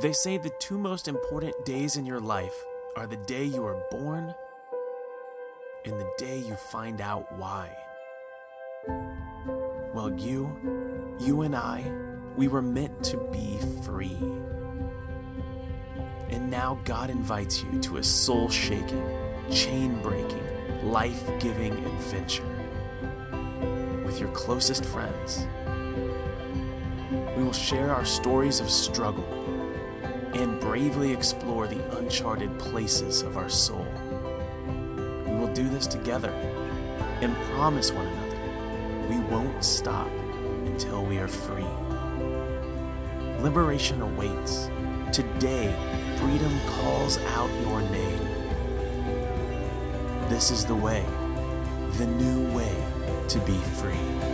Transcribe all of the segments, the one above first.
They say the two most important days in your life are the day you are born and the day you find out why. Well, you, you and I, we were meant to be free. And now God invites you to a soul shaking, chain breaking, life giving adventure with your closest friends. We will share our stories of struggle and bravely explore the uncharted places of our soul. We will do this together and promise one another we won't stop until we are free. Liberation awaits. Today, freedom calls out your name. This is the way, the new way to be free.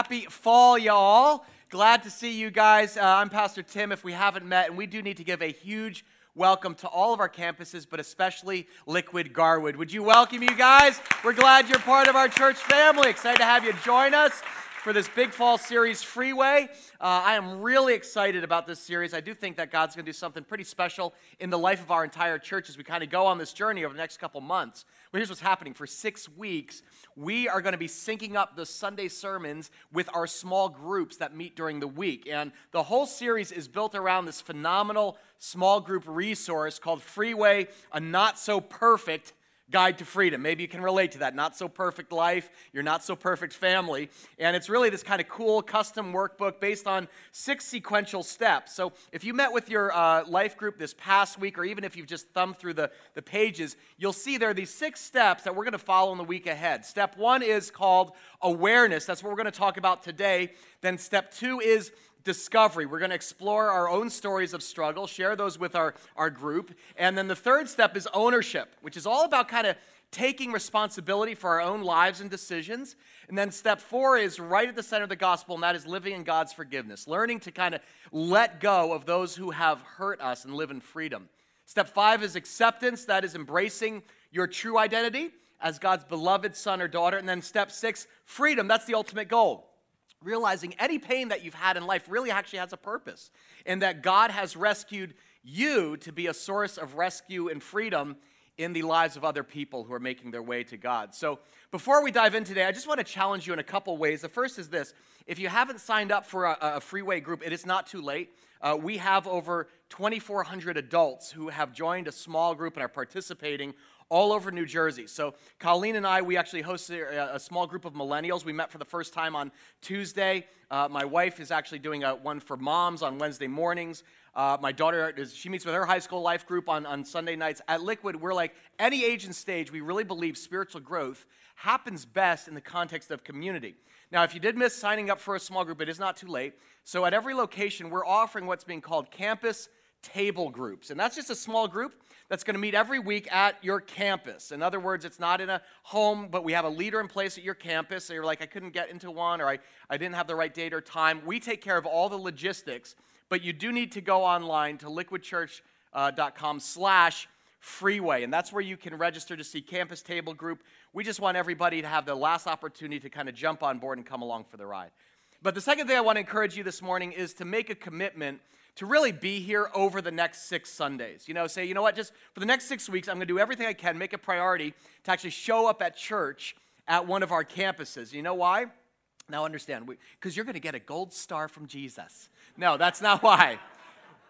Happy fall, y'all. Glad to see you guys. Uh, I'm Pastor Tim, if we haven't met, and we do need to give a huge welcome to all of our campuses, but especially Liquid Garwood. Would you welcome you guys? We're glad you're part of our church family. Excited to have you join us for this Big Fall series, Freeway. Uh, I am really excited about this series. I do think that God's going to do something pretty special in the life of our entire church as we kind of go on this journey over the next couple months. Well, here's what's happening. For six weeks, we are going to be syncing up the Sunday sermons with our small groups that meet during the week. And the whole series is built around this phenomenal small group resource called Freeway, a not so perfect Guide to Freedom. Maybe you can relate to that. Not so perfect life, your not so perfect family. And it's really this kind of cool custom workbook based on six sequential steps. So if you met with your uh, life group this past week, or even if you've just thumbed through the, the pages, you'll see there are these six steps that we're going to follow in the week ahead. Step one is called awareness. That's what we're going to talk about today. Then step two is discovery. We're going to explore our own stories of struggle, share those with our, our group. And then the third step is ownership, which is all about kind of taking responsibility for our own lives and decisions. And then step four is right at the center of the gospel, and that is living in God's forgiveness, learning to kind of let go of those who have hurt us and live in freedom. Step five is acceptance, that is embracing your true identity as God's beloved son or daughter. And then step six, freedom, that's the ultimate goal realizing any pain that you've had in life really actually has a purpose, and that God has rescued you to be a source of rescue and freedom in the lives of other people who are making their way to God. So, before we dive in today, I just want to challenge you in a couple ways. The first is this if you haven't signed up for a, a freeway group, it is not too late. Uh, we have over 2,400 adults who have joined a small group and are participating all over New Jersey. So, Colleen and I, we actually hosted a, a small group of millennials. We met for the first time on Tuesday. Uh, my wife is actually doing a, one for moms on Wednesday mornings. Uh, my daughter, she meets with her high school life group on, on Sunday nights. At Liquid, we're like any age and stage, we really believe spiritual growth happens best in the context of community. Now, if you did miss signing up for a small group, it is not too late. So, at every location, we're offering what's being called campus table groups. And that's just a small group that's going to meet every week at your campus. In other words, it's not in a home, but we have a leader in place at your campus. So you're like, I couldn't get into one, or I, I didn't have the right date or time. We take care of all the logistics, but you do need to go online to liquidchurch.com slash freeway, and that's where you can register to see Campus Table Group. We just want everybody to have the last opportunity to kind of jump on board and come along for the ride. But the second thing I want to encourage you this morning is to make a commitment to really be here over the next six Sundays. You know, say, you know what, just for the next six weeks, I'm going to do everything I can, make a priority to actually show up at church at one of our campuses. You know why? Now understand, because you're going to get a gold star from Jesus. No, that's not why.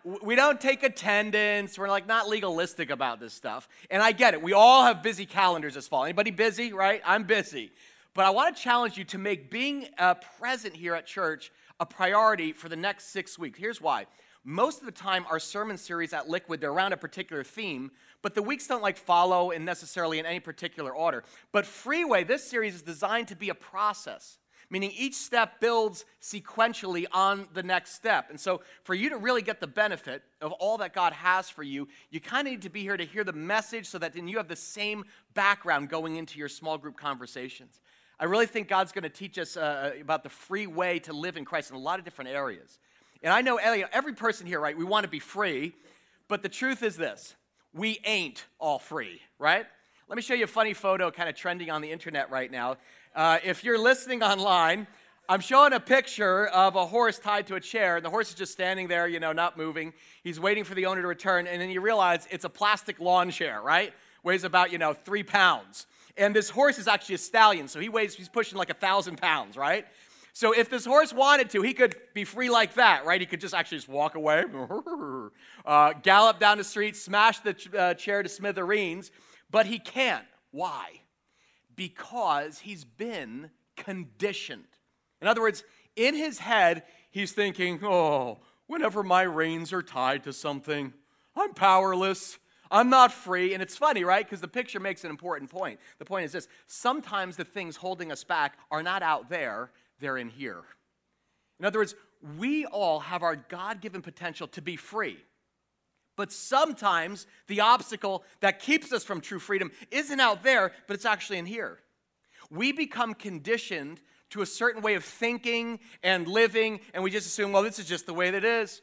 We don't take attendance. We're like not legalistic about this stuff. And I get it. We all have busy calendars this fall. Anybody busy, right? I'm busy. But I want to challenge you to make being uh, present here at church a priority for the next six weeks. Here's why most of the time our sermon series at liquid they're around a particular theme but the weeks don't like follow in necessarily in any particular order. But freeway this series is designed to be a process meaning each step builds sequentially on the next step. And so for you to really get the benefit of all that god has for you you kind of need to be here to hear the message so that then you have the same background going into your small group conversations. I really think god's going to teach us uh, about the free way to live in christ in a lot of different areas and I know every person here, right? We want to be free, but the truth is this we ain't all free, right? Let me show you a funny photo kind of trending on the internet right now. Uh, if you're listening online, I'm showing a picture of a horse tied to a chair, and the horse is just standing there, you know, not moving. He's waiting for the owner to return, and then you realize it's a plastic lawn chair, right? Weighs about, you know, three pounds. And this horse is actually a stallion, so he weighs, he's pushing like a thousand pounds, right? So if this horse wanted to, he could be free like that, right? He could just actually just walk away, uh, gallop down the street, smash the ch- uh, chair to smithereens, but he can't. Why? Because he's been conditioned. In other words, in his head, he's thinking, oh, whenever my reins are tied to something, I'm powerless. I'm not free. And it's funny, right? Because the picture makes an important point. The point is this sometimes the things holding us back are not out there, they're in here. In other words, we all have our God given potential to be free. But sometimes the obstacle that keeps us from true freedom isn't out there, but it's actually in here. We become conditioned to a certain way of thinking and living, and we just assume, well, this is just the way that it is.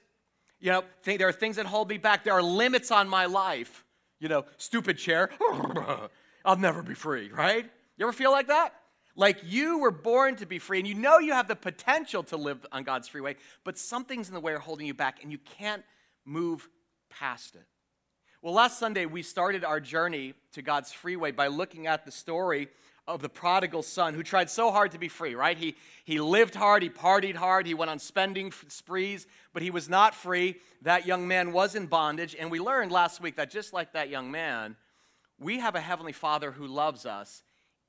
You know, there are things that hold me back. There are limits on my life. You know, stupid chair. I'll never be free, right? You ever feel like that? Like you were born to be free and you know you have the potential to live on God's freeway, but something's in the way of holding you back and you can't move past it. Well, last Sunday we started our journey to God's freeway by looking at the story of the prodigal son who tried so hard to be free, right? He, he lived hard, he partied hard, he went on spending sprees, but he was not free. That young man was in bondage. And we learned last week that just like that young man, we have a heavenly father who loves us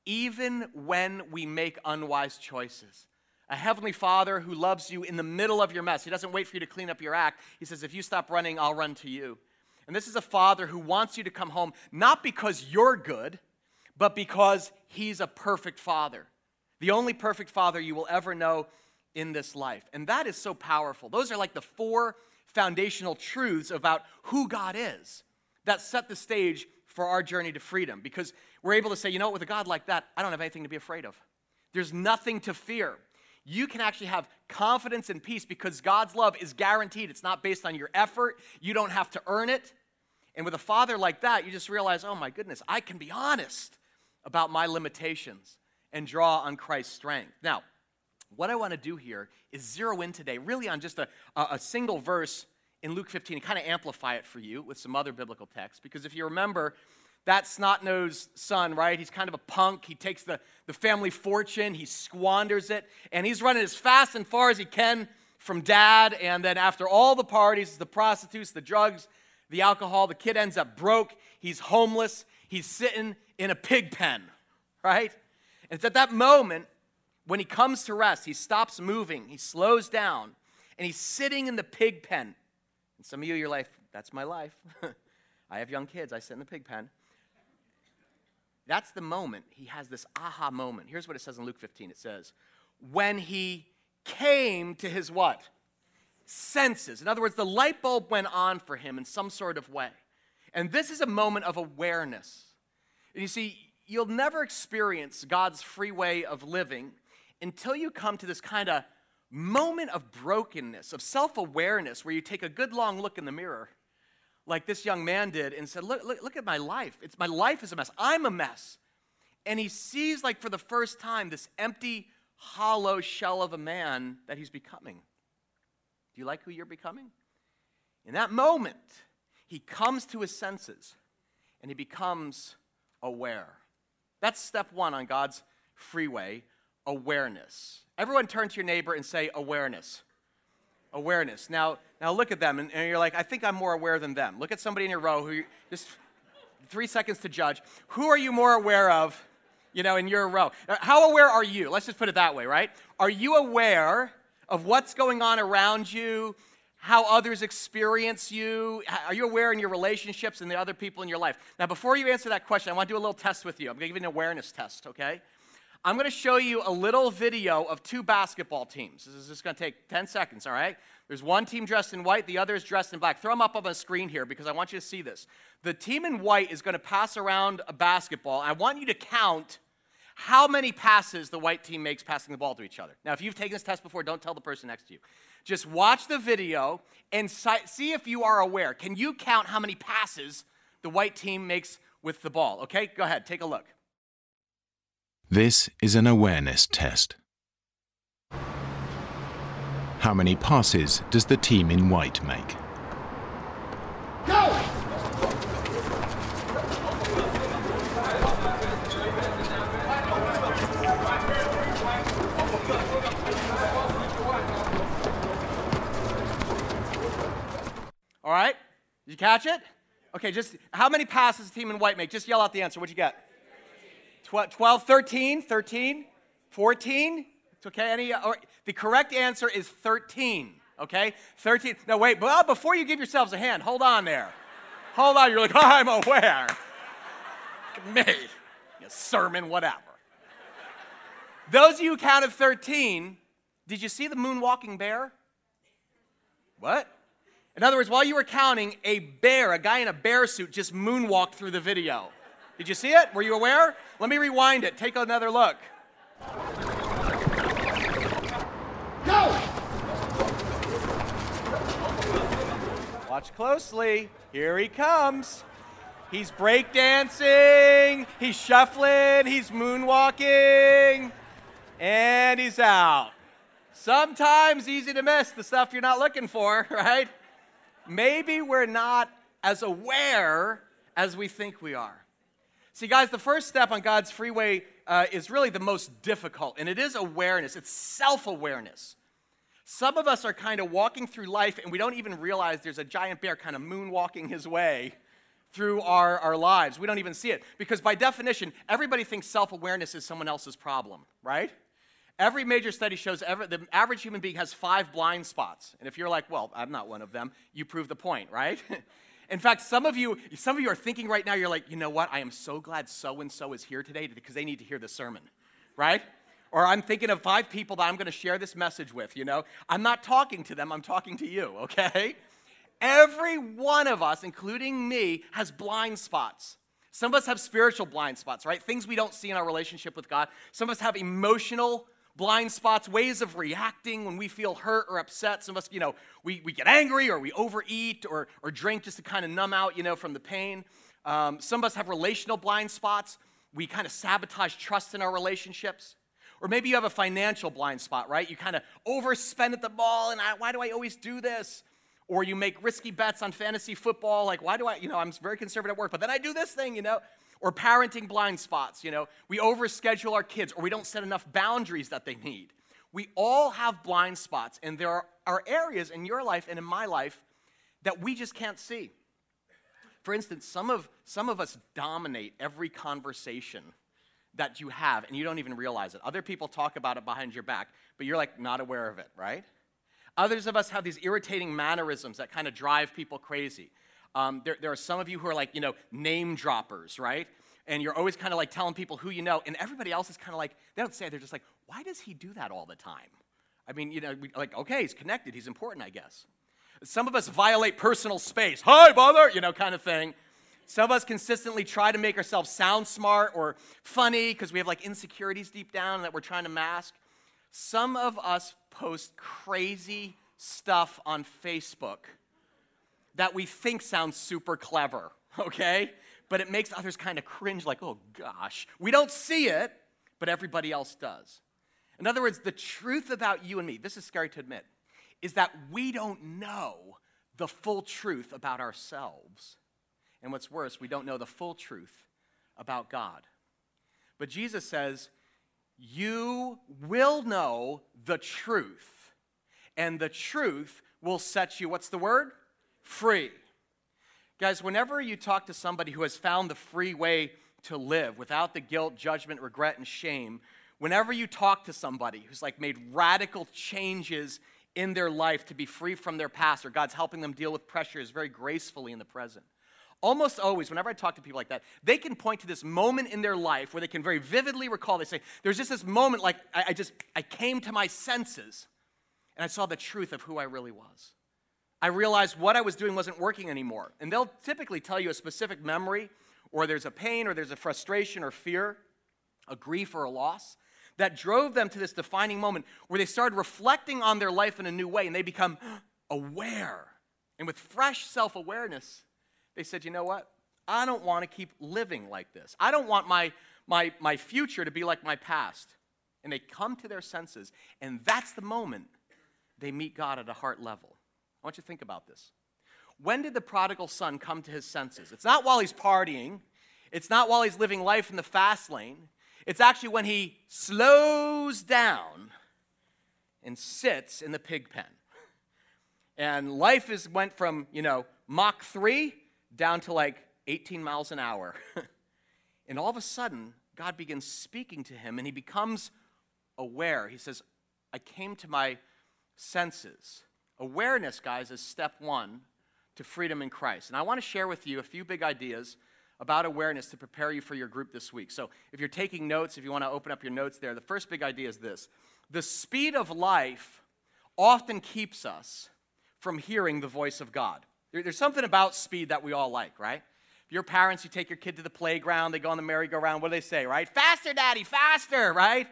even when we make unwise choices. A heavenly father who loves you in the middle of your mess. He doesn't wait for you to clean up your act. He says, if you stop running, I'll run to you. And this is a father who wants you to come home, not because you're good, but because he's a perfect father. The only perfect father you will ever know in this life. And that is so powerful. Those are like the four foundational truths about who God is that set the stage for our journey to freedom because we're able to say, you know, with a God like that, I don't have anything to be afraid of. There's nothing to fear. You can actually have confidence and peace because God's love is guaranteed. It's not based on your effort, you don't have to earn it. And with a father like that, you just realize, oh my goodness, I can be honest about my limitations and draw on Christ's strength. Now, what I want to do here is zero in today really on just a, a single verse in Luke 15 and kind of amplify it for you with some other biblical texts. Because if you remember, that snot nosed son, right? He's kind of a punk. He takes the, the family fortune, he squanders it, and he's running as fast and far as he can from dad. And then after all the parties, the prostitutes, the drugs, the alcohol, the kid ends up broke. He's homeless. He's sitting in a pig pen, right? And it's at that moment when he comes to rest, he stops moving, he slows down, and he's sitting in the pig pen. And some of you, your life, that's my life. I have young kids, I sit in the pig pen. That's the moment he has this aha moment. Here's what it says in Luke 15 it says, When he came to his what? Senses. In other words, the light bulb went on for him in some sort of way. And this is a moment of awareness. And you see, you'll never experience God's free way of living until you come to this kind of moment of brokenness, of self awareness, where you take a good long look in the mirror, like this young man did, and said, Look, look, look at my life. It's, my life is a mess. I'm a mess. And he sees, like for the first time, this empty, hollow shell of a man that he's becoming. Do you like who you're becoming? In that moment, he comes to his senses and he becomes aware. That's step one on God's freeway awareness. Everyone turn to your neighbor and say awareness. Awareness. Now, now look at them, and, and you're like, I think I'm more aware than them. Look at somebody in your row who just three seconds to judge. Who are you more aware of, you know, in your row? Uh, how aware are you? Let's just put it that way, right? Are you aware of what's going on around you, how others experience you? Are you aware in your relationships and the other people in your life? Now, before you answer that question, I want to do a little test with you. I'm going to give you an awareness test, okay? I'm going to show you a little video of two basketball teams. This is just going to take 10 seconds, all right? There's one team dressed in white, the other is dressed in black. Throw them up on the screen here because I want you to see this. The team in white is going to pass around a basketball. I want you to count how many passes the white team makes passing the ball to each other. Now, if you've taken this test before, don't tell the person next to you. Just watch the video and see if you are aware. Can you count how many passes the white team makes with the ball. Okay, go ahead, take a look. This is an awareness test. How many passes does the team in white make? Go! All right, did you catch it? Okay, just how many passes the team in white make? Just yell out the answer. What'd you get? 12, 13, 13, 14. It's okay. Any, or, the correct answer is 13. Okay? 13. Now, wait, well, uh, before you give yourselves a hand, hold on there. Hold on. You're like, oh, I'm aware. Me. A sermon, whatever. Those of you who counted 13, did you see the moonwalking bear? What? In other words, while you were counting, a bear, a guy in a bear suit, just moonwalked through the video. Did you see it? Were you aware? Let me rewind it. Take another look. Go! Watch closely. Here he comes. He's breakdancing, he's shuffling, he's moonwalking, and he's out. Sometimes easy to miss the stuff you're not looking for, right? Maybe we're not as aware as we think we are. See, guys, the first step on God's freeway uh, is really the most difficult, and it is awareness, it's self awareness. Some of us are kind of walking through life and we don't even realize there's a giant bear kind of moonwalking his way through our, our lives. We don't even see it. Because by definition, everybody thinks self awareness is someone else's problem, right? Every major study shows the average human being has five blind spots. And if you're like, well, I'm not one of them, you prove the point, right? In fact, some of you, some of you are thinking right now, you're like, you know what? I am so glad so and so is here today because they need to hear the sermon, right? Or I'm thinking of five people that I'm going to share this message with, you know? I'm not talking to them, I'm talking to you, okay? Every one of us, including me, has blind spots. Some of us have spiritual blind spots, right? Things we don't see in our relationship with God. Some of us have emotional blind spots, ways of reacting when we feel hurt or upset. Some of us, you know, we, we get angry or we overeat or, or drink just to kind of numb out, you know, from the pain. Um, some of us have relational blind spots. We kind of sabotage trust in our relationships. Or maybe you have a financial blind spot, right? You kind of overspend at the mall, and I, why do I always do this? Or you make risky bets on fantasy football, like, why do I, you know, I'm very conservative at work, but then I do this thing, you know? Or parenting blind spots. You know, we overschedule our kids or we don't set enough boundaries that they need. We all have blind spots, and there are, are areas in your life and in my life that we just can't see. For instance, some of, some of us dominate every conversation that you have, and you don't even realize it. Other people talk about it behind your back, but you're like not aware of it, right? Others of us have these irritating mannerisms that kind of drive people crazy. Um, there, there are some of you who are like, you know, name droppers, right? And you're always kind of like telling people who you know, and everybody else is kind of like, they don't say they're just like, why does he do that all the time? I mean, you know, like, okay, he's connected, he's important, I guess. Some of us violate personal space. Hi, brother, you know, kind of thing. Some of us consistently try to make ourselves sound smart or funny because we have like insecurities deep down that we're trying to mask. Some of us post crazy stuff on Facebook that we think sounds super clever, okay? But it makes others kind of cringe, like, oh gosh. We don't see it, but everybody else does. In other words, the truth about you and me, this is scary to admit, is that we don't know the full truth about ourselves. And what's worse, we don't know the full truth about God. But Jesus says, You will know the truth, and the truth will set you, what's the word? Free. Guys, whenever you talk to somebody who has found the free way to live without the guilt, judgment, regret, and shame, whenever you talk to somebody who's like made radical changes in their life to be free from their past, or God's helping them deal with pressures very gracefully in the present. Almost always, whenever I talk to people like that, they can point to this moment in their life where they can very vividly recall. They say, There's just this moment, like I, I just, I came to my senses and I saw the truth of who I really was. I realized what I was doing wasn't working anymore. And they'll typically tell you a specific memory, or there's a pain, or there's a frustration or fear, a grief or a loss that drove them to this defining moment where they started reflecting on their life in a new way and they become aware. And with fresh self awareness, they said, you know what? I don't want to keep living like this. I don't want my, my, my future to be like my past. And they come to their senses, and that's the moment they meet God at a heart level. Want you to think about this. When did the prodigal son come to his senses? It's not while he's partying, it's not while he's living life in the fast lane. It's actually when he slows down and sits in the pig pen. And life is went from, you know, Mach 3 down to like 18 miles an hour. and all of a sudden, God begins speaking to him and he becomes aware. He says, I came to my senses. Awareness, guys, is step one to freedom in Christ. And I want to share with you a few big ideas about awareness to prepare you for your group this week. So, if you're taking notes, if you want to open up your notes there, the first big idea is this the speed of life often keeps us from hearing the voice of God. there's something about speed that we all like, right? Your parents, you take your kid to the playground, they go on the merry-go-round, what do they say, right? Faster, daddy, faster, right?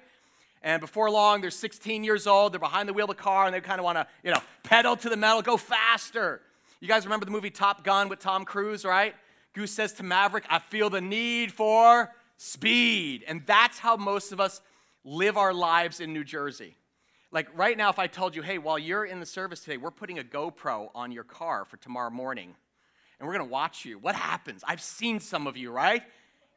And before long, they're 16 years old, they're behind the wheel of the car, and they kind of want to, you know, pedal to the metal, go faster. You guys remember the movie Top Gun with Tom Cruise, right? Goose says to Maverick, I feel the need for speed. And that's how most of us live our lives in New Jersey. Like right now, if I told you, hey, while you're in the service today, we're putting a GoPro on your car for tomorrow morning, and we're gonna watch you. What happens? I've seen some of you, right?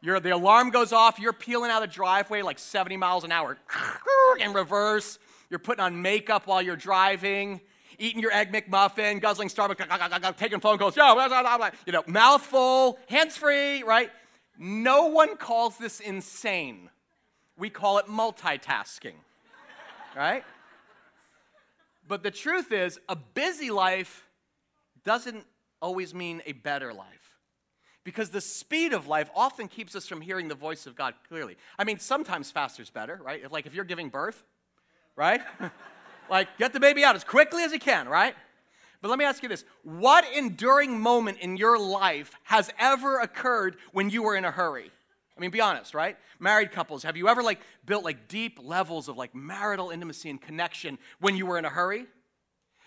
You're, the alarm goes off, you're peeling out of the driveway like 70 miles an hour in reverse. You're putting on makeup while you're driving eating your Egg McMuffin, guzzling Starbucks, taking phone calls, you know, mouthful, hands free, right? No one calls this insane. We call it multitasking, right? But the truth is, a busy life doesn't always mean a better life. Because the speed of life often keeps us from hearing the voice of God clearly. I mean, sometimes faster is better, right? Like if you're giving birth, right? Like, get the baby out as quickly as you can, right? But let me ask you this what enduring moment in your life has ever occurred when you were in a hurry? I mean, be honest, right? Married couples, have you ever like built like deep levels of like marital intimacy and connection when you were in a hurry?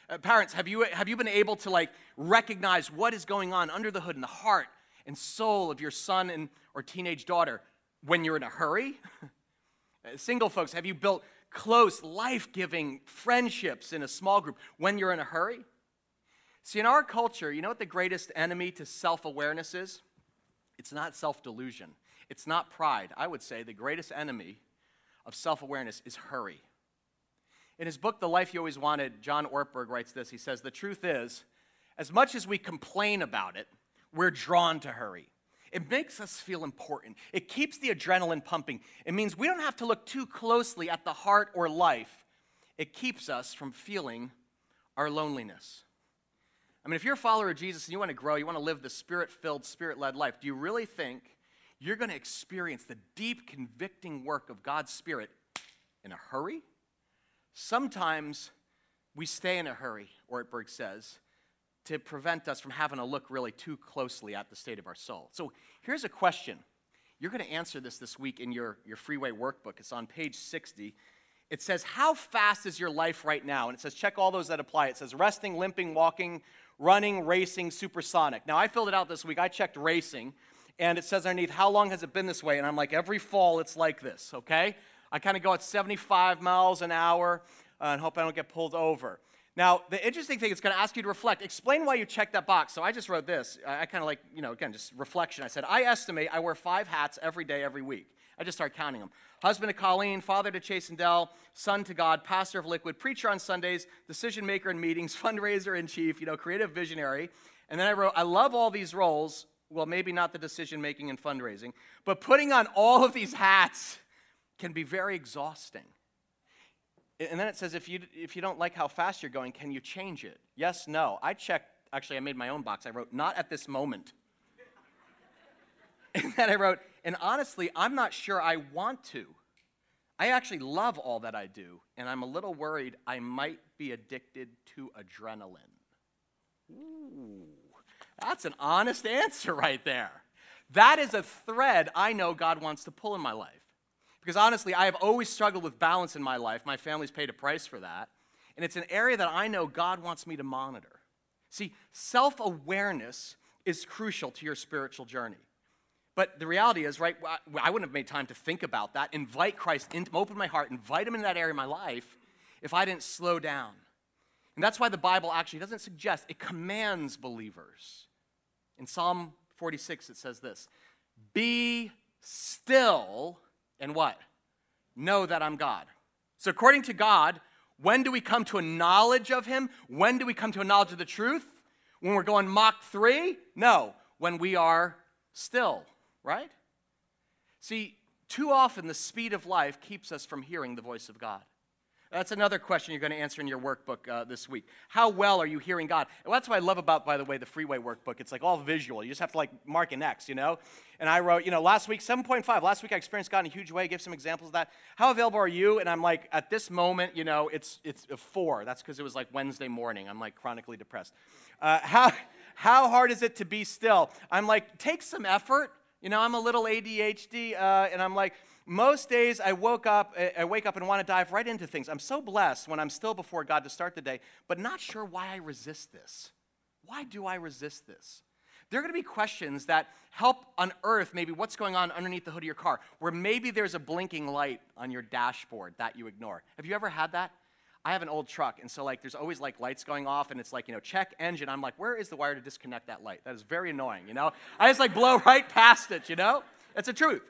Uh, parents, have you have you been able to like recognize what is going on under the hood in the heart and soul of your son and or teenage daughter when you're in a hurry? Uh, single folks, have you built close, life giving friendships in a small group when you're in a hurry? See, in our culture, you know what the greatest enemy to self awareness is? It's not self delusion, it's not pride. I would say the greatest enemy of self awareness is hurry. In his book, The Life You Always Wanted, John Ortberg writes this. He says, The truth is, as much as we complain about it, we're drawn to hurry. It makes us feel important. It keeps the adrenaline pumping. It means we don't have to look too closely at the heart or life. It keeps us from feeling our loneliness. I mean, if you're a follower of Jesus and you want to grow, you want to live the spirit filled, spirit led life, do you really think you're going to experience the deep, convicting work of God's Spirit in a hurry? Sometimes we stay in a hurry, Ortberg says, to prevent us from having to look really too closely at the state of our soul. So here's a question. You're going to answer this this week in your, your freeway workbook. It's on page 60. It says, How fast is your life right now? And it says, Check all those that apply. It says, Resting, limping, walking, running, racing, supersonic. Now, I filled it out this week. I checked racing, and it says underneath, How long has it been this way? And I'm like, Every fall, it's like this, okay? I kind of go at 75 miles an hour uh, and hope I don't get pulled over. Now, the interesting thing, it's going to ask you to reflect. Explain why you checked that box. So I just wrote this. I, I kind of like, you know, again, just reflection. I said, I estimate I wear five hats every day, every week. I just started counting them. Husband to Colleen, father to Chase and Dell, son to God, pastor of Liquid, preacher on Sundays, decision maker in meetings, fundraiser in chief, you know, creative visionary. And then I wrote, I love all these roles. Well, maybe not the decision making and fundraising, but putting on all of these hats can be very exhausting. And then it says, if you, if you don't like how fast you're going, can you change it? Yes, no. I checked, actually, I made my own box. I wrote, not at this moment. and then I wrote, and honestly, I'm not sure I want to. I actually love all that I do, and I'm a little worried I might be addicted to adrenaline. Ooh, that's an honest answer right there. That is a thread I know God wants to pull in my life. Because honestly, I have always struggled with balance in my life. My family's paid a price for that. And it's an area that I know God wants me to monitor. See, self awareness is crucial to your spiritual journey. But the reality is, right, I wouldn't have made time to think about that, invite Christ, into, open my heart, invite him into that area of my life if I didn't slow down. And that's why the Bible actually doesn't suggest, it commands believers. In Psalm 46, it says this Be still and what? Know that I'm God. So, according to God, when do we come to a knowledge of Him? When do we come to a knowledge of the truth? When we're going Mach 3? No, when we are still, right? See, too often the speed of life keeps us from hearing the voice of God. That's another question you're going to answer in your workbook uh, this week. How well are you hearing God? And that's what I love about, by the way, the Freeway workbook. It's like all visual. You just have to like mark an X, you know? And I wrote, you know, last week, 7.5. Last week I experienced God in a huge way. Give some examples of that. How available are you? And I'm like, at this moment, you know, it's, it's a four. That's because it was like Wednesday morning. I'm like chronically depressed. Uh, how, how hard is it to be still? I'm like, take some effort. You know, I'm a little ADHD, uh, and I'm like, most days I woke up, eh, I wake up and want to dive right into things. I'm so blessed when I'm still before God to start the day, but not sure why I resist this. Why do I resist this? There are going to be questions that help unearth maybe what's going on underneath the hood of your car, where maybe there's a blinking light on your dashboard that you ignore. Have you ever had that? I have an old truck, and so like there's always like lights going off, and it's like you know check engine. I'm like, where is the wire to disconnect that light? That is very annoying, you know. I just like blow right past it, you know. It's the truth.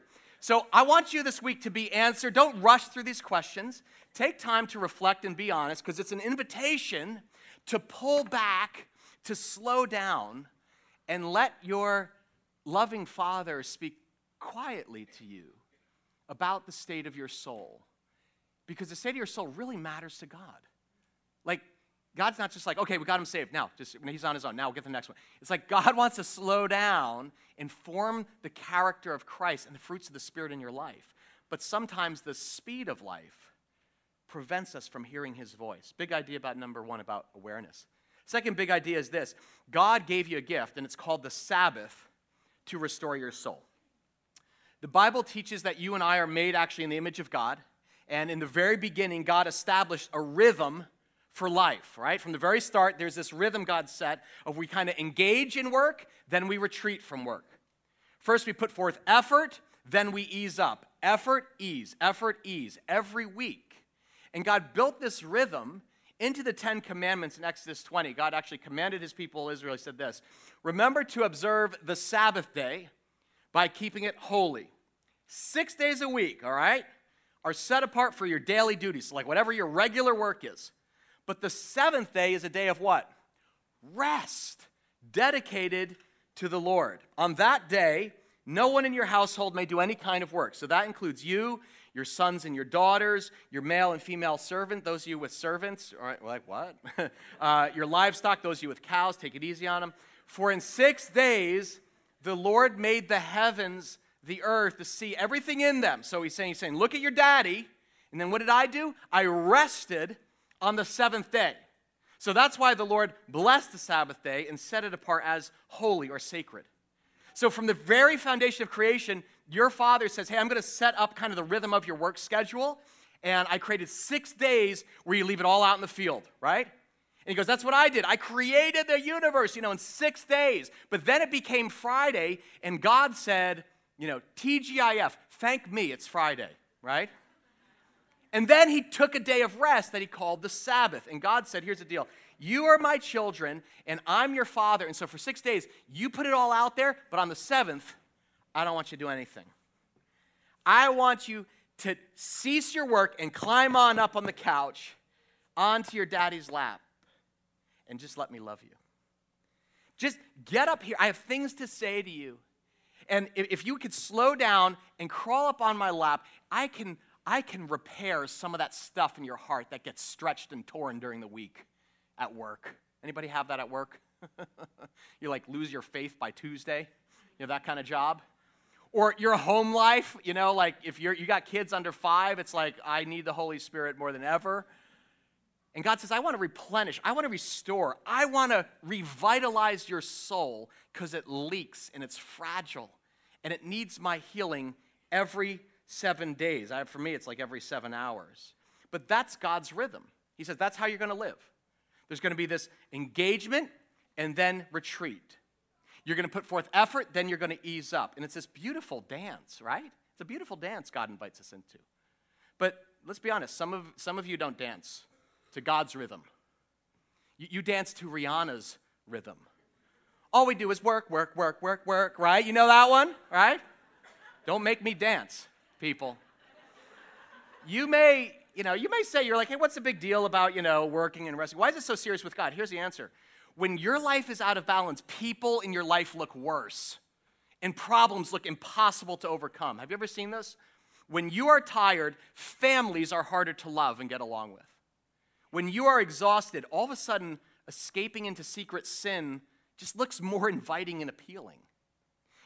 So I want you this week to be answered. Don't rush through these questions. Take time to reflect and be honest because it's an invitation to pull back, to slow down, and let your loving Father speak quietly to you about the state of your soul. Because the state of your soul really matters to God. Like, God's not just like, okay, we got him saved. Now, just he's on his own. Now we'll get the next one. It's like God wants to slow down and form the character of Christ and the fruits of the Spirit in your life. But sometimes the speed of life prevents us from hearing his voice. Big idea about number one about awareness. Second big idea is this God gave you a gift, and it's called the Sabbath to restore your soul. The Bible teaches that you and I are made actually in the image of God. And in the very beginning, God established a rhythm for life, right? From the very start, there's this rhythm God set of we kind of engage in work, then we retreat from work. First, we put forth effort, then we ease up. Effort, ease, effort, ease, every week. And God built this rhythm into the Ten Commandments in Exodus 20. God actually commanded his people, Israel, he said this Remember to observe the Sabbath day by keeping it holy. Six days a week, all right, are set apart for your daily duties, so like whatever your regular work is. But the seventh day is a day of what? Rest, dedicated to the Lord. On that day, no one in your household may do any kind of work. So that includes you, your sons and your daughters, your male and female servant, those of you with servants, all right, like what? uh, your livestock, those of you with cows, take it easy on them. For in six days the Lord made the heavens, the earth, the sea, everything in them. So he's saying, he's saying, look at your daddy. And then what did I do? I rested on the seventh day. So that's why the Lord blessed the Sabbath day and set it apart as holy or sacred. So, from the very foundation of creation, your father says, Hey, I'm going to set up kind of the rhythm of your work schedule. And I created six days where you leave it all out in the field, right? And he goes, That's what I did. I created the universe, you know, in six days. But then it became Friday, and God said, You know, TGIF, thank me, it's Friday, right? And then he took a day of rest that he called the Sabbath. And God said, Here's the deal. You are my children, and I'm your father. And so for six days, you put it all out there, but on the seventh, I don't want you to do anything. I want you to cease your work and climb on up on the couch onto your daddy's lap and just let me love you. Just get up here. I have things to say to you. And if you could slow down and crawl up on my lap, I can I can repair some of that stuff in your heart that gets stretched and torn during the week at work. Anybody have that at work? you like lose your faith by Tuesday? You know, that kind of job? Or your home life, you know, like if you're, you got kids under five, it's like, I need the Holy Spirit more than ever. And God says, I want to replenish, I want to restore, I want to revitalize your soul because it leaks and it's fragile and it needs my healing every seven days. I, for me, it's like every seven hours. But that's God's rhythm. He says that's how you're going to live. There's going to be this engagement and then retreat. You're going to put forth effort, then you're going to ease up. And it's this beautiful dance, right? It's a beautiful dance God invites us into. But let's be honest, some of, some of you don't dance to God's rhythm. You, you dance to Rihanna's rhythm. All we do is work, work, work, work, work, right? You know that one, right? Don't make me dance, people. You may, you know, you may say, you're like, hey, what's the big deal about, you know, working and resting? Why is it so serious with God? Here's the answer. When your life is out of balance, people in your life look worse and problems look impossible to overcome. Have you ever seen this? When you are tired, families are harder to love and get along with. When you are exhausted, all of a sudden, escaping into secret sin just looks more inviting and appealing.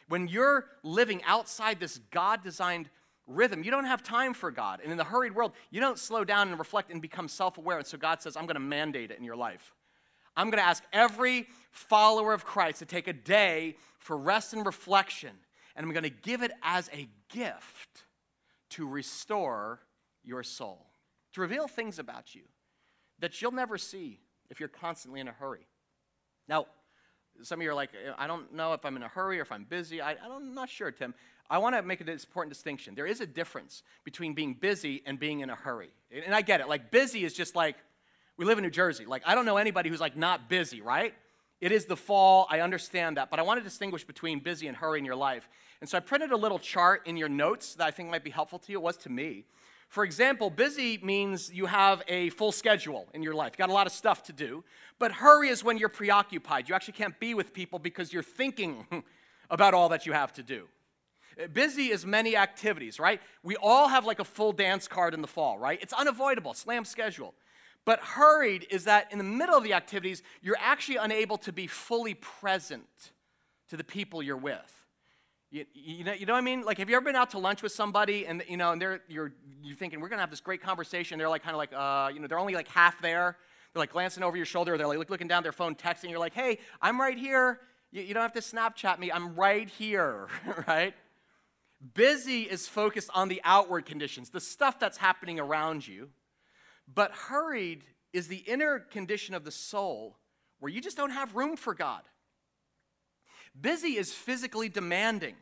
When you're living outside this God designed rhythm, you don't have time for God. And in the hurried world, you don't slow down and reflect and become self aware. And so God says, I'm going to mandate it in your life. I'm going to ask every follower of Christ to take a day for rest and reflection. And I'm going to give it as a gift to restore your soul, to reveal things about you that you'll never see if you're constantly in a hurry. Now, some of you are like, I don't know if I'm in a hurry or if I'm busy. I, I'm not sure, Tim. I want to make an important distinction. There is a difference between being busy and being in a hurry. And I get it. Like, busy is just like, we live in New Jersey. Like, I don't know anybody who's like not busy, right? It is the fall. I understand that. But I want to distinguish between busy and hurry in your life. And so I printed a little chart in your notes that I think might be helpful to you. It was to me. For example, busy means you have a full schedule in your life. You got a lot of stuff to do. But hurry is when you're preoccupied. You actually can't be with people because you're thinking about all that you have to do. Busy is many activities, right? We all have like a full dance card in the fall, right? It's unavoidable, slam schedule. But hurried is that in the middle of the activities, you're actually unable to be fully present to the people you're with. You, you, know, you know what I mean? Like, have you ever been out to lunch with somebody and, you know, and they're, you're, you're thinking, we're going to have this great conversation. They're like, kind of like, uh, you know, they're only like half there. They're like glancing over your shoulder. They're like looking down their phone, texting. You're like, hey, I'm right here. You, you don't have to Snapchat me. I'm right here, right? Busy is focused on the outward conditions, the stuff that's happening around you. But hurried is the inner condition of the soul where you just don't have room for God. Busy is physically demanding,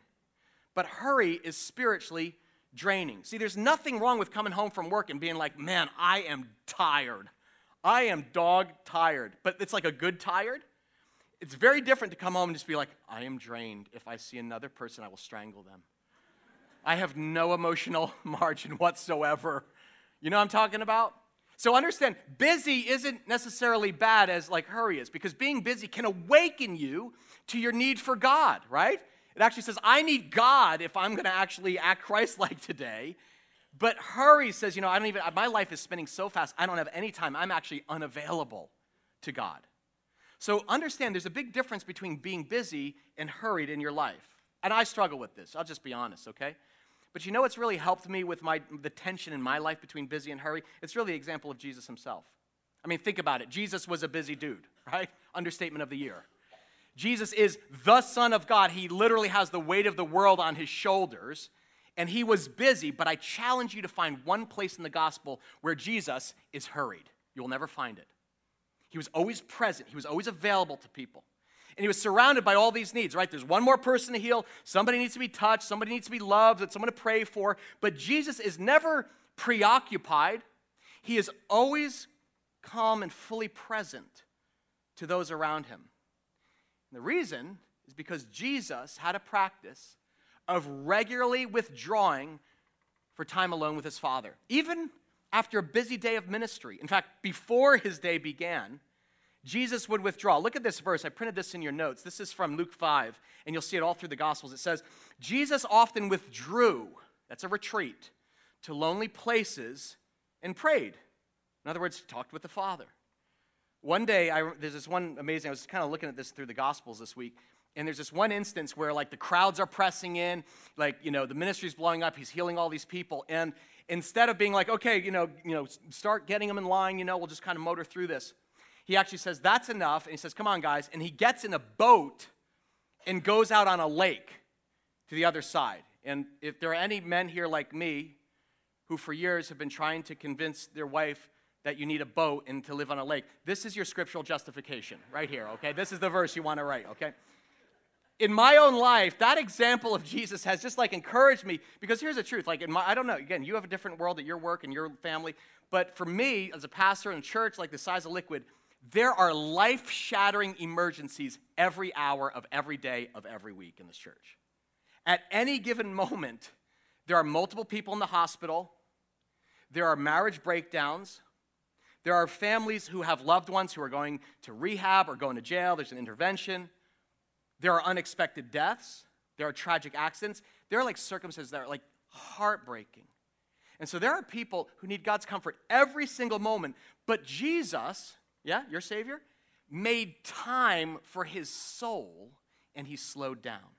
but hurry is spiritually draining. See, there's nothing wrong with coming home from work and being like, man, I am tired. I am dog tired. But it's like a good tired. It's very different to come home and just be like, I am drained. If I see another person, I will strangle them. I have no emotional margin whatsoever. You know what I'm talking about? So understand, busy isn't necessarily bad as like hurry is, because being busy can awaken you to your need for God, right? It actually says, I need God if I'm to actually act Christ like today. But hurry says, you know, I don't even, my life is spinning so fast, I don't have any time. I'm actually unavailable to God. So understand there's a big difference between being busy and hurried in your life. And I struggle with this, I'll just be honest, okay? But you know what's really helped me with my, the tension in my life between busy and hurry? It's really the example of Jesus himself. I mean, think about it. Jesus was a busy dude, right? Understatement of the year. Jesus is the Son of God. He literally has the weight of the world on his shoulders, and he was busy. But I challenge you to find one place in the gospel where Jesus is hurried. You'll never find it. He was always present, he was always available to people. And he was surrounded by all these needs, right? There's one more person to heal, somebody needs to be touched, somebody needs to be loved, That someone to pray for. But Jesus is never preoccupied, he is always calm and fully present to those around him. And the reason is because Jesus had a practice of regularly withdrawing for time alone with his Father, even after a busy day of ministry. In fact, before his day began, Jesus would withdraw. Look at this verse. I printed this in your notes. This is from Luke 5, and you'll see it all through the Gospels. It says, Jesus often withdrew, that's a retreat, to lonely places and prayed. In other words, talked with the Father. One day, I, there's this one amazing, I was kind of looking at this through the Gospels this week, and there's this one instance where like the crowds are pressing in, like, you know, the ministry's blowing up, he's healing all these people, and instead of being like, okay, you know, you know, start getting them in line, you know, we'll just kind of motor through this, he actually says, that's enough, and he says, come on, guys, and he gets in a boat and goes out on a lake to the other side. And if there are any men here like me who for years have been trying to convince their wife that you need a boat and to live on a lake. This is your scriptural justification right here, okay? This is the verse you want to write, okay? in my own life, that example of Jesus has just like encouraged me because here's the truth. Like, in my, I don't know, again, you have a different world at your work and your family, but for me, as a pastor in a church like the size of Liquid, there are life shattering emergencies every hour of every day of every week in this church. At any given moment, there are multiple people in the hospital, there are marriage breakdowns, there are families who have loved ones who are going to rehab or going to jail, there's an intervention. There are unexpected deaths, there are tragic accidents, there are like circumstances that are like heartbreaking. And so there are people who need God's comfort every single moment, but Jesus, yeah, your Savior, made time for his soul and he slowed down.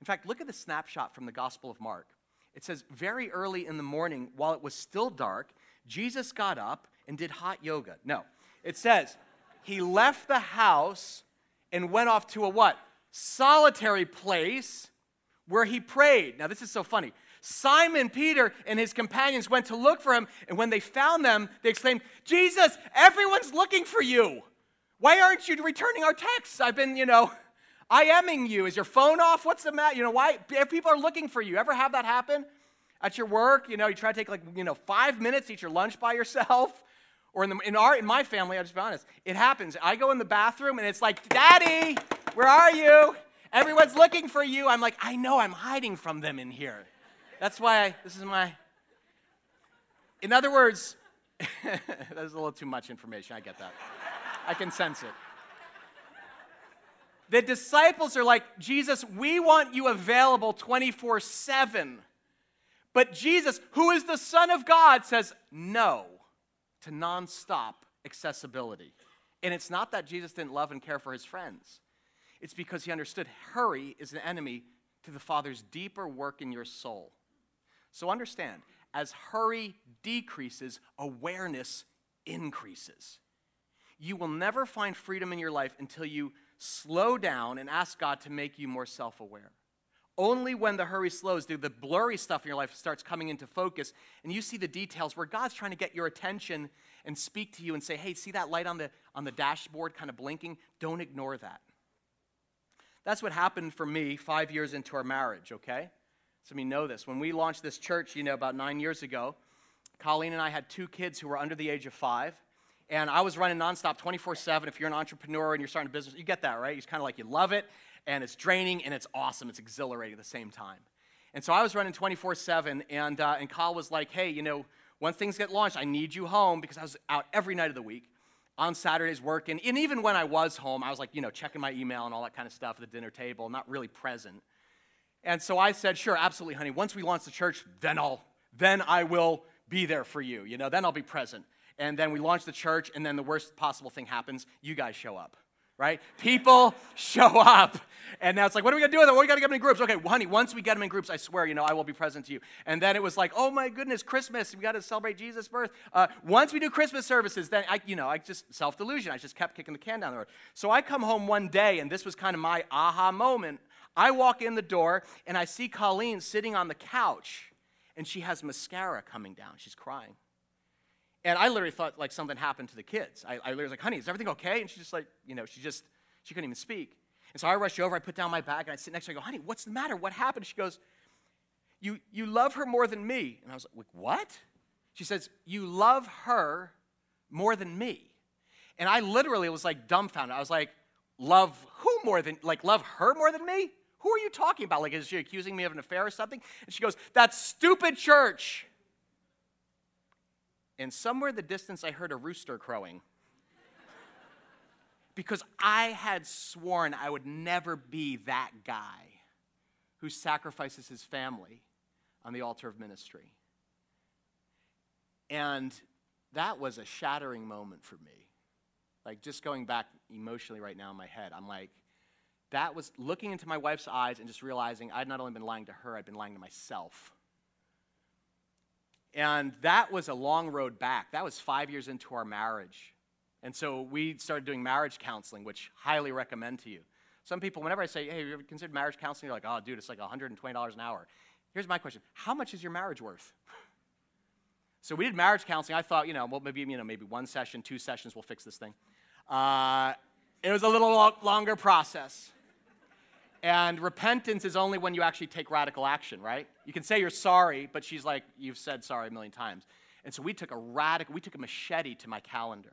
In fact, look at the snapshot from the Gospel of Mark. It says, Very early in the morning, while it was still dark, Jesus got up and did hot yoga. No, it says, He left the house and went off to a what? Solitary place where he prayed. Now, this is so funny. Simon Peter and his companions went to look for him, and when they found them, they exclaimed, Jesus, everyone's looking for you. Why aren't you returning our texts? I've been, you know, I aming you. Is your phone off? What's the matter? You know, why? People are looking for you. Ever have that happen at your work? You know, you try to take like, you know, five minutes, eat your lunch by yourself. Or in, the, in, our, in my family, I'll just be honest, it happens. I go in the bathroom and it's like, Daddy, where are you? Everyone's looking for you. I'm like, I know, I'm hiding from them in here. That's why I, this is my. In other words, that's a little too much information. I get that. I can sense it. The disciples are like, Jesus, we want you available 24 7. But Jesus, who is the Son of God, says no to nonstop accessibility. And it's not that Jesus didn't love and care for his friends, it's because he understood hurry is an enemy to the Father's deeper work in your soul. So understand, as hurry decreases, awareness increases. You will never find freedom in your life until you slow down and ask God to make you more self aware. Only when the hurry slows do the blurry stuff in your life starts coming into focus and you see the details where God's trying to get your attention and speak to you and say, hey, see that light on the, on the dashboard kind of blinking? Don't ignore that. That's what happened for me five years into our marriage, okay? Some of you know this. When we launched this church, you know, about nine years ago, Colleen and I had two kids who were under the age of five. And I was running nonstop 24 7. If you're an entrepreneur and you're starting a business, you get that, right? It's kind of like you love it and it's draining and it's awesome. It's exhilarating at the same time. And so I was running 24 7, and, uh, and Kyle was like, hey, you know, once things get launched, I need you home because I was out every night of the week on Saturdays working. And even when I was home, I was like, you know, checking my email and all that kind of stuff at the dinner table, not really present. And so I said, sure, absolutely, honey. Once we launch the church, then I'll, then I will be there for you. You know, then I'll be present. And then we launch the church, and then the worst possible thing happens. You guys show up right? People show up. And now it's like, what are we gonna do with it? Well, we gotta get them in groups. Okay, well, honey, once we get them in groups, I swear, you know, I will be present to you. And then it was like, oh my goodness, Christmas, we gotta celebrate Jesus' birth. Uh, once we do Christmas services, then I, you know, I just self delusion. I just kept kicking the can down the road. So I come home one day, and this was kind of my aha moment. I walk in the door, and I see Colleen sitting on the couch, and she has mascara coming down. She's crying. And I literally thought like something happened to the kids. I, I literally was like, honey, is everything okay? And she's just like, you know, she just, she couldn't even speak. And so I rushed over, I put down my bag, and I sit next to her, I go, honey, what's the matter? What happened? She goes, you, you love her more than me. And I was like, what? She says, you love her more than me. And I literally was like dumbfounded. I was like, love who more than, like, love her more than me? Who are you talking about? Like, is she accusing me of an affair or something? And she goes, that stupid church. And somewhere in the distance, I heard a rooster crowing. because I had sworn I would never be that guy who sacrifices his family on the altar of ministry. And that was a shattering moment for me. Like, just going back emotionally right now in my head, I'm like, that was looking into my wife's eyes and just realizing I'd not only been lying to her, I'd been lying to myself. And that was a long road back. That was five years into our marriage. And so we started doing marriage counseling, which highly recommend to you. Some people, whenever I say, hey, have you ever considered marriage counseling? You're like, oh, dude, it's like $120 an hour. Here's my question How much is your marriage worth? so we did marriage counseling. I thought, you know, well, maybe, you know, maybe one session, two sessions, we'll fix this thing. Uh, it was a little lo- longer process. And repentance is only when you actually take radical action, right? You can say you're sorry, but she's like, you've said sorry a million times. And so we took a radical, we took a machete to my calendar.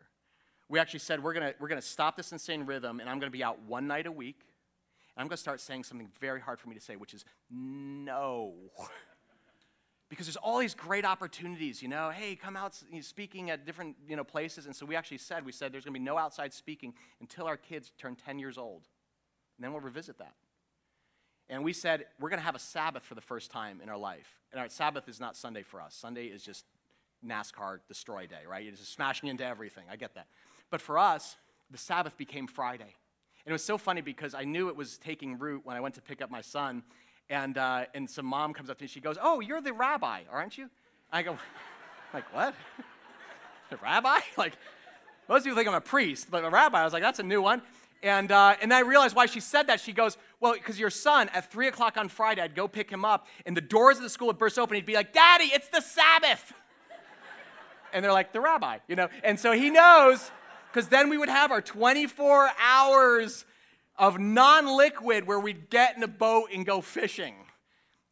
We actually said, we're gonna, we're gonna stop this insane rhythm, and I'm gonna be out one night a week. And I'm gonna start saying something very hard for me to say, which is no. because there's all these great opportunities, you know, hey, come out speaking at different, you know, places. And so we actually said, we said there's gonna be no outside speaking until our kids turn 10 years old. And then we'll revisit that. And we said, we're going to have a Sabbath for the first time in our life. And our Sabbath is not Sunday for us. Sunday is just NASCAR destroy day, right? You're just smashing into everything. I get that. But for us, the Sabbath became Friday. And it was so funny because I knew it was taking root when I went to pick up my son. And, uh, and some mom comes up to me. She goes, Oh, you're the rabbi, aren't you? I go, like, what? the rabbi? Like, most people think I'm a priest, but a rabbi. I was like, that's a new one. And, uh, and I realized why she said that. She goes, Well, because your son, at 3 o'clock on Friday, I'd go pick him up, and the doors of the school would burst open. He'd be like, Daddy, it's the Sabbath. and they're like, The rabbi, you know? And so he knows, because then we would have our 24 hours of non liquid where we'd get in a boat and go fishing.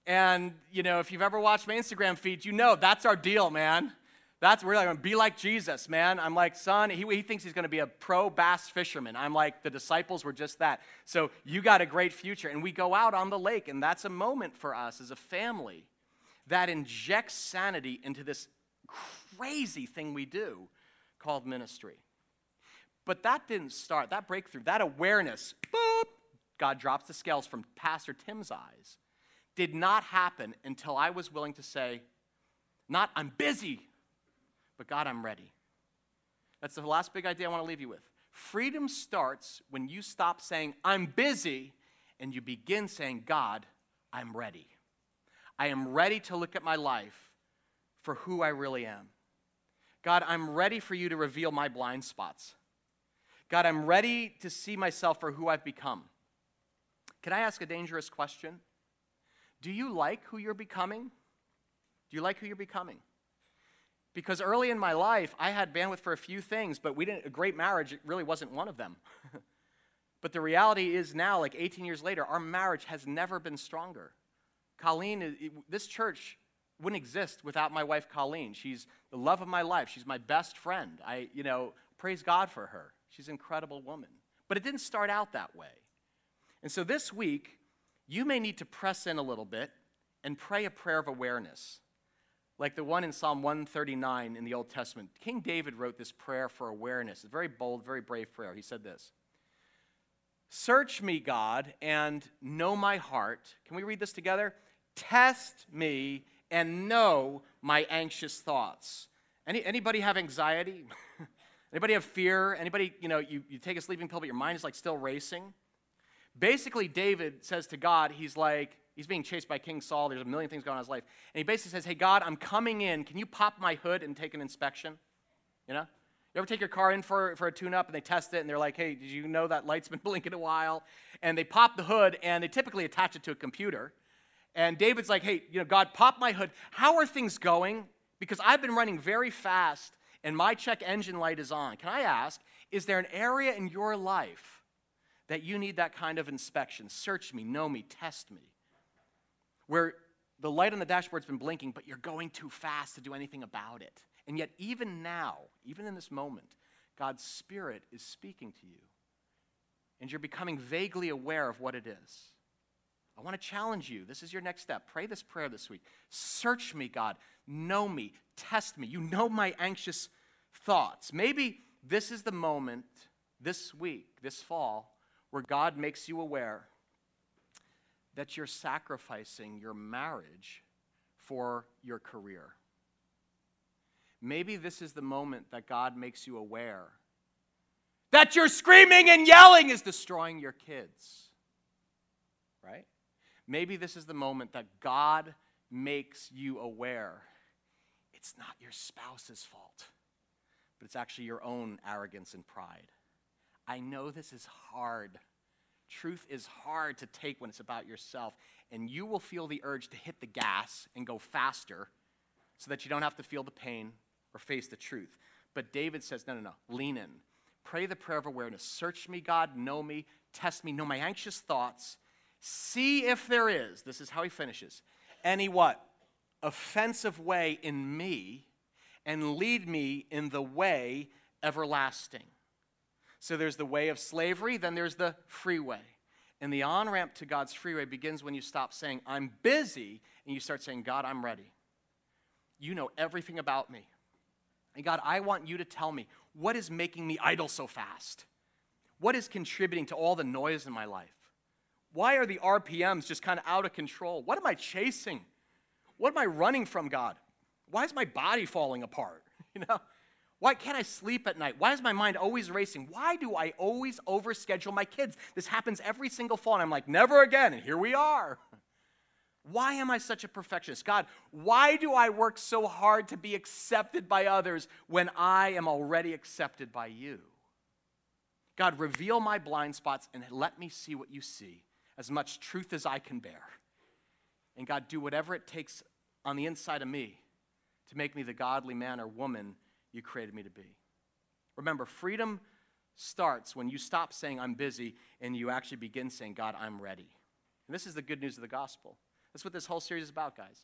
And, you know, if you've ever watched my Instagram feed, you know that's our deal, man. That's we're like, be like Jesus, man. I'm like, son, he, he thinks he's going to be a pro bass fisherman. I'm like, the disciples were just that. So you got a great future. And we go out on the lake, and that's a moment for us as a family that injects sanity into this crazy thing we do called ministry. But that didn't start, that breakthrough, that awareness, boop, God drops the scales from Pastor Tim's eyes, did not happen until I was willing to say, not I'm busy, but God, I'm ready. That's the last big idea I want to leave you with. Freedom starts when you stop saying, I'm busy, and you begin saying, God, I'm ready. I am ready to look at my life for who I really am. God, I'm ready for you to reveal my blind spots. God, I'm ready to see myself for who I've become. Can I ask a dangerous question? Do you like who you're becoming? Do you like who you're becoming? Because early in my life, I had bandwidth for a few things, but we didn't, a great marriage really wasn't one of them. but the reality is now, like 18 years later, our marriage has never been stronger. Colleen, this church wouldn't exist without my wife, Colleen. She's the love of my life. She's my best friend. I, you know, praise God for her. She's an incredible woman. But it didn't start out that way. And so this week, you may need to press in a little bit and pray a prayer of awareness like the one in Psalm 139 in the Old Testament. King David wrote this prayer for awareness, a very bold, very brave prayer. He said this Search me, God, and know my heart. Can we read this together? Test me and know my anxious thoughts. Any, anybody have anxiety? anybody have fear? Anybody, you know, you, you take a sleeping pill, but your mind is like still racing? Basically, David says to God, he's like, He's being chased by King Saul. There's a million things going on in his life. And he basically says, Hey, God, I'm coming in. Can you pop my hood and take an inspection? You know? You ever take your car in for, for a tune up and they test it and they're like, Hey, did you know that light's been blinking a while? And they pop the hood and they typically attach it to a computer. And David's like, Hey, you know, God, pop my hood. How are things going? Because I've been running very fast and my check engine light is on. Can I ask, is there an area in your life that you need that kind of inspection? Search me, know me, test me where the light on the dashboard's been blinking, but you're going too fast to do anything about it. And yet, even now, even in this moment, God's Spirit is speaking to you. And you're becoming vaguely aware of what it is. I want to challenge you. This is your next step. Pray this prayer this week. Search me, God. Know me. Test me. You know my anxious thoughts. Maybe this is the moment this week, this fall, where God makes you aware that you're sacrificing your marriage for your career. Maybe this is the moment that God makes you aware that your screaming and yelling is destroying your kids. Right? Maybe this is the moment that God makes you aware it's not your spouse's fault, but it's actually your own arrogance and pride. I know this is hard. Truth is hard to take when it's about yourself, and you will feel the urge to hit the gas and go faster so that you don't have to feel the pain or face the truth. But David says, no, no, no, lean in. Pray the prayer of awareness. Search me, God, know me, test me, know my anxious thoughts, See if there is, this is how he finishes, any what? Offensive way in me, and lead me in the way everlasting. So there's the way of slavery, then there's the freeway. And the on ramp to God's freeway begins when you stop saying, I'm busy, and you start saying, God, I'm ready. You know everything about me. And God, I want you to tell me what is making me idle so fast? What is contributing to all the noise in my life? Why are the RPMs just kind of out of control? What am I chasing? What am I running from, God? Why is my body falling apart? You know? Why can't I sleep at night? Why is my mind always racing? Why do I always overschedule my kids? This happens every single fall, and I'm like, never again, and here we are. Why am I such a perfectionist? God, why do I work so hard to be accepted by others when I am already accepted by you? God, reveal my blind spots and let me see what you see, as much truth as I can bear. And God, do whatever it takes on the inside of me to make me the godly man or woman you created me to be. Remember, freedom starts when you stop saying, I'm busy, and you actually begin saying, God, I'm ready. And this is the good news of the gospel. That's what this whole series is about, guys.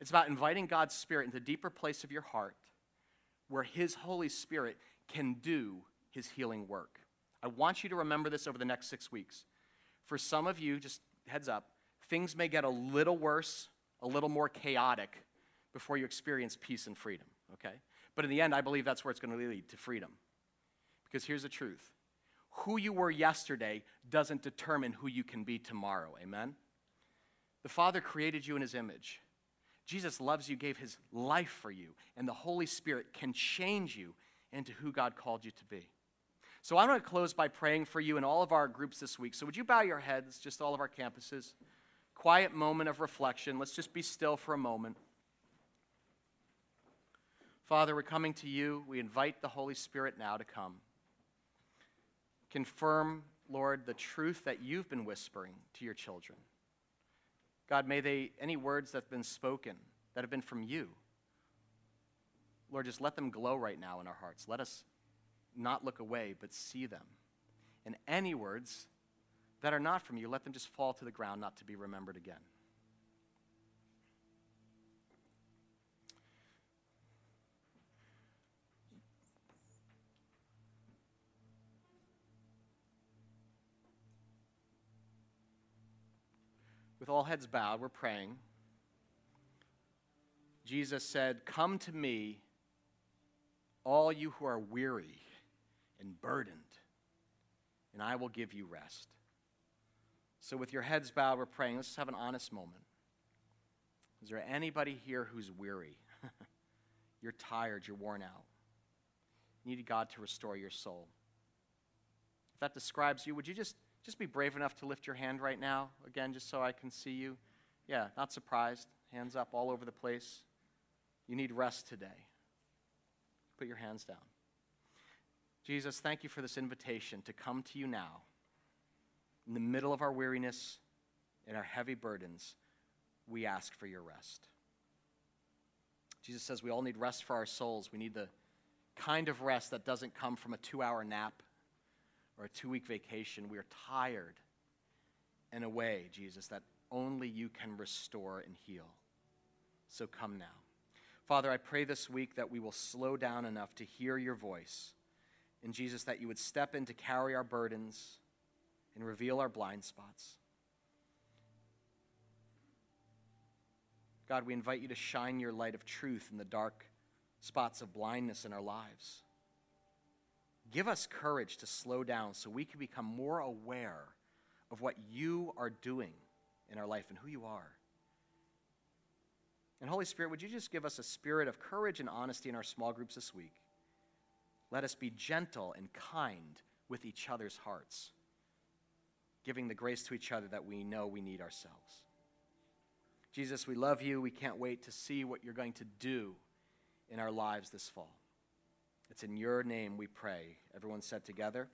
It's about inviting God's Spirit into the deeper place of your heart where His Holy Spirit can do His healing work. I want you to remember this over the next six weeks. For some of you, just heads up, things may get a little worse, a little more chaotic before you experience peace and freedom, okay? But in the end, I believe that's where it's going to lead to freedom. Because here's the truth who you were yesterday doesn't determine who you can be tomorrow. Amen? The Father created you in His image. Jesus loves you, gave His life for you, and the Holy Spirit can change you into who God called you to be. So I'm going to close by praying for you in all of our groups this week. So would you bow your heads, just all of our campuses? Quiet moment of reflection. Let's just be still for a moment. Father, we're coming to you. We invite the Holy Spirit now to come. Confirm, Lord, the truth that you've been whispering to your children. God, may they, any words that have been spoken that have been from you, Lord, just let them glow right now in our hearts. Let us not look away, but see them. And any words that are not from you, let them just fall to the ground, not to be remembered again. With all heads bowed, we're praying. Jesus said, Come to me, all you who are weary and burdened, and I will give you rest. So, with your heads bowed, we're praying. Let's have an honest moment. Is there anybody here who's weary? you're tired, you're worn out. You need God to restore your soul. If that describes you, would you just just be brave enough to lift your hand right now, again, just so I can see you. Yeah, not surprised. Hands up all over the place. You need rest today. Put your hands down. Jesus, thank you for this invitation to come to you now. In the middle of our weariness and our heavy burdens, we ask for your rest. Jesus says we all need rest for our souls. We need the kind of rest that doesn't come from a two hour nap or a two week vacation, we are tired in a way, Jesus, that only you can restore and heal. So come now. Father, I pray this week that we will slow down enough to hear your voice. And Jesus, that you would step in to carry our burdens and reveal our blind spots. God, we invite you to shine your light of truth in the dark spots of blindness in our lives. Give us courage to slow down so we can become more aware of what you are doing in our life and who you are. And Holy Spirit, would you just give us a spirit of courage and honesty in our small groups this week? Let us be gentle and kind with each other's hearts, giving the grace to each other that we know we need ourselves. Jesus, we love you. We can't wait to see what you're going to do in our lives this fall. It's in your name we pray. Everyone said together.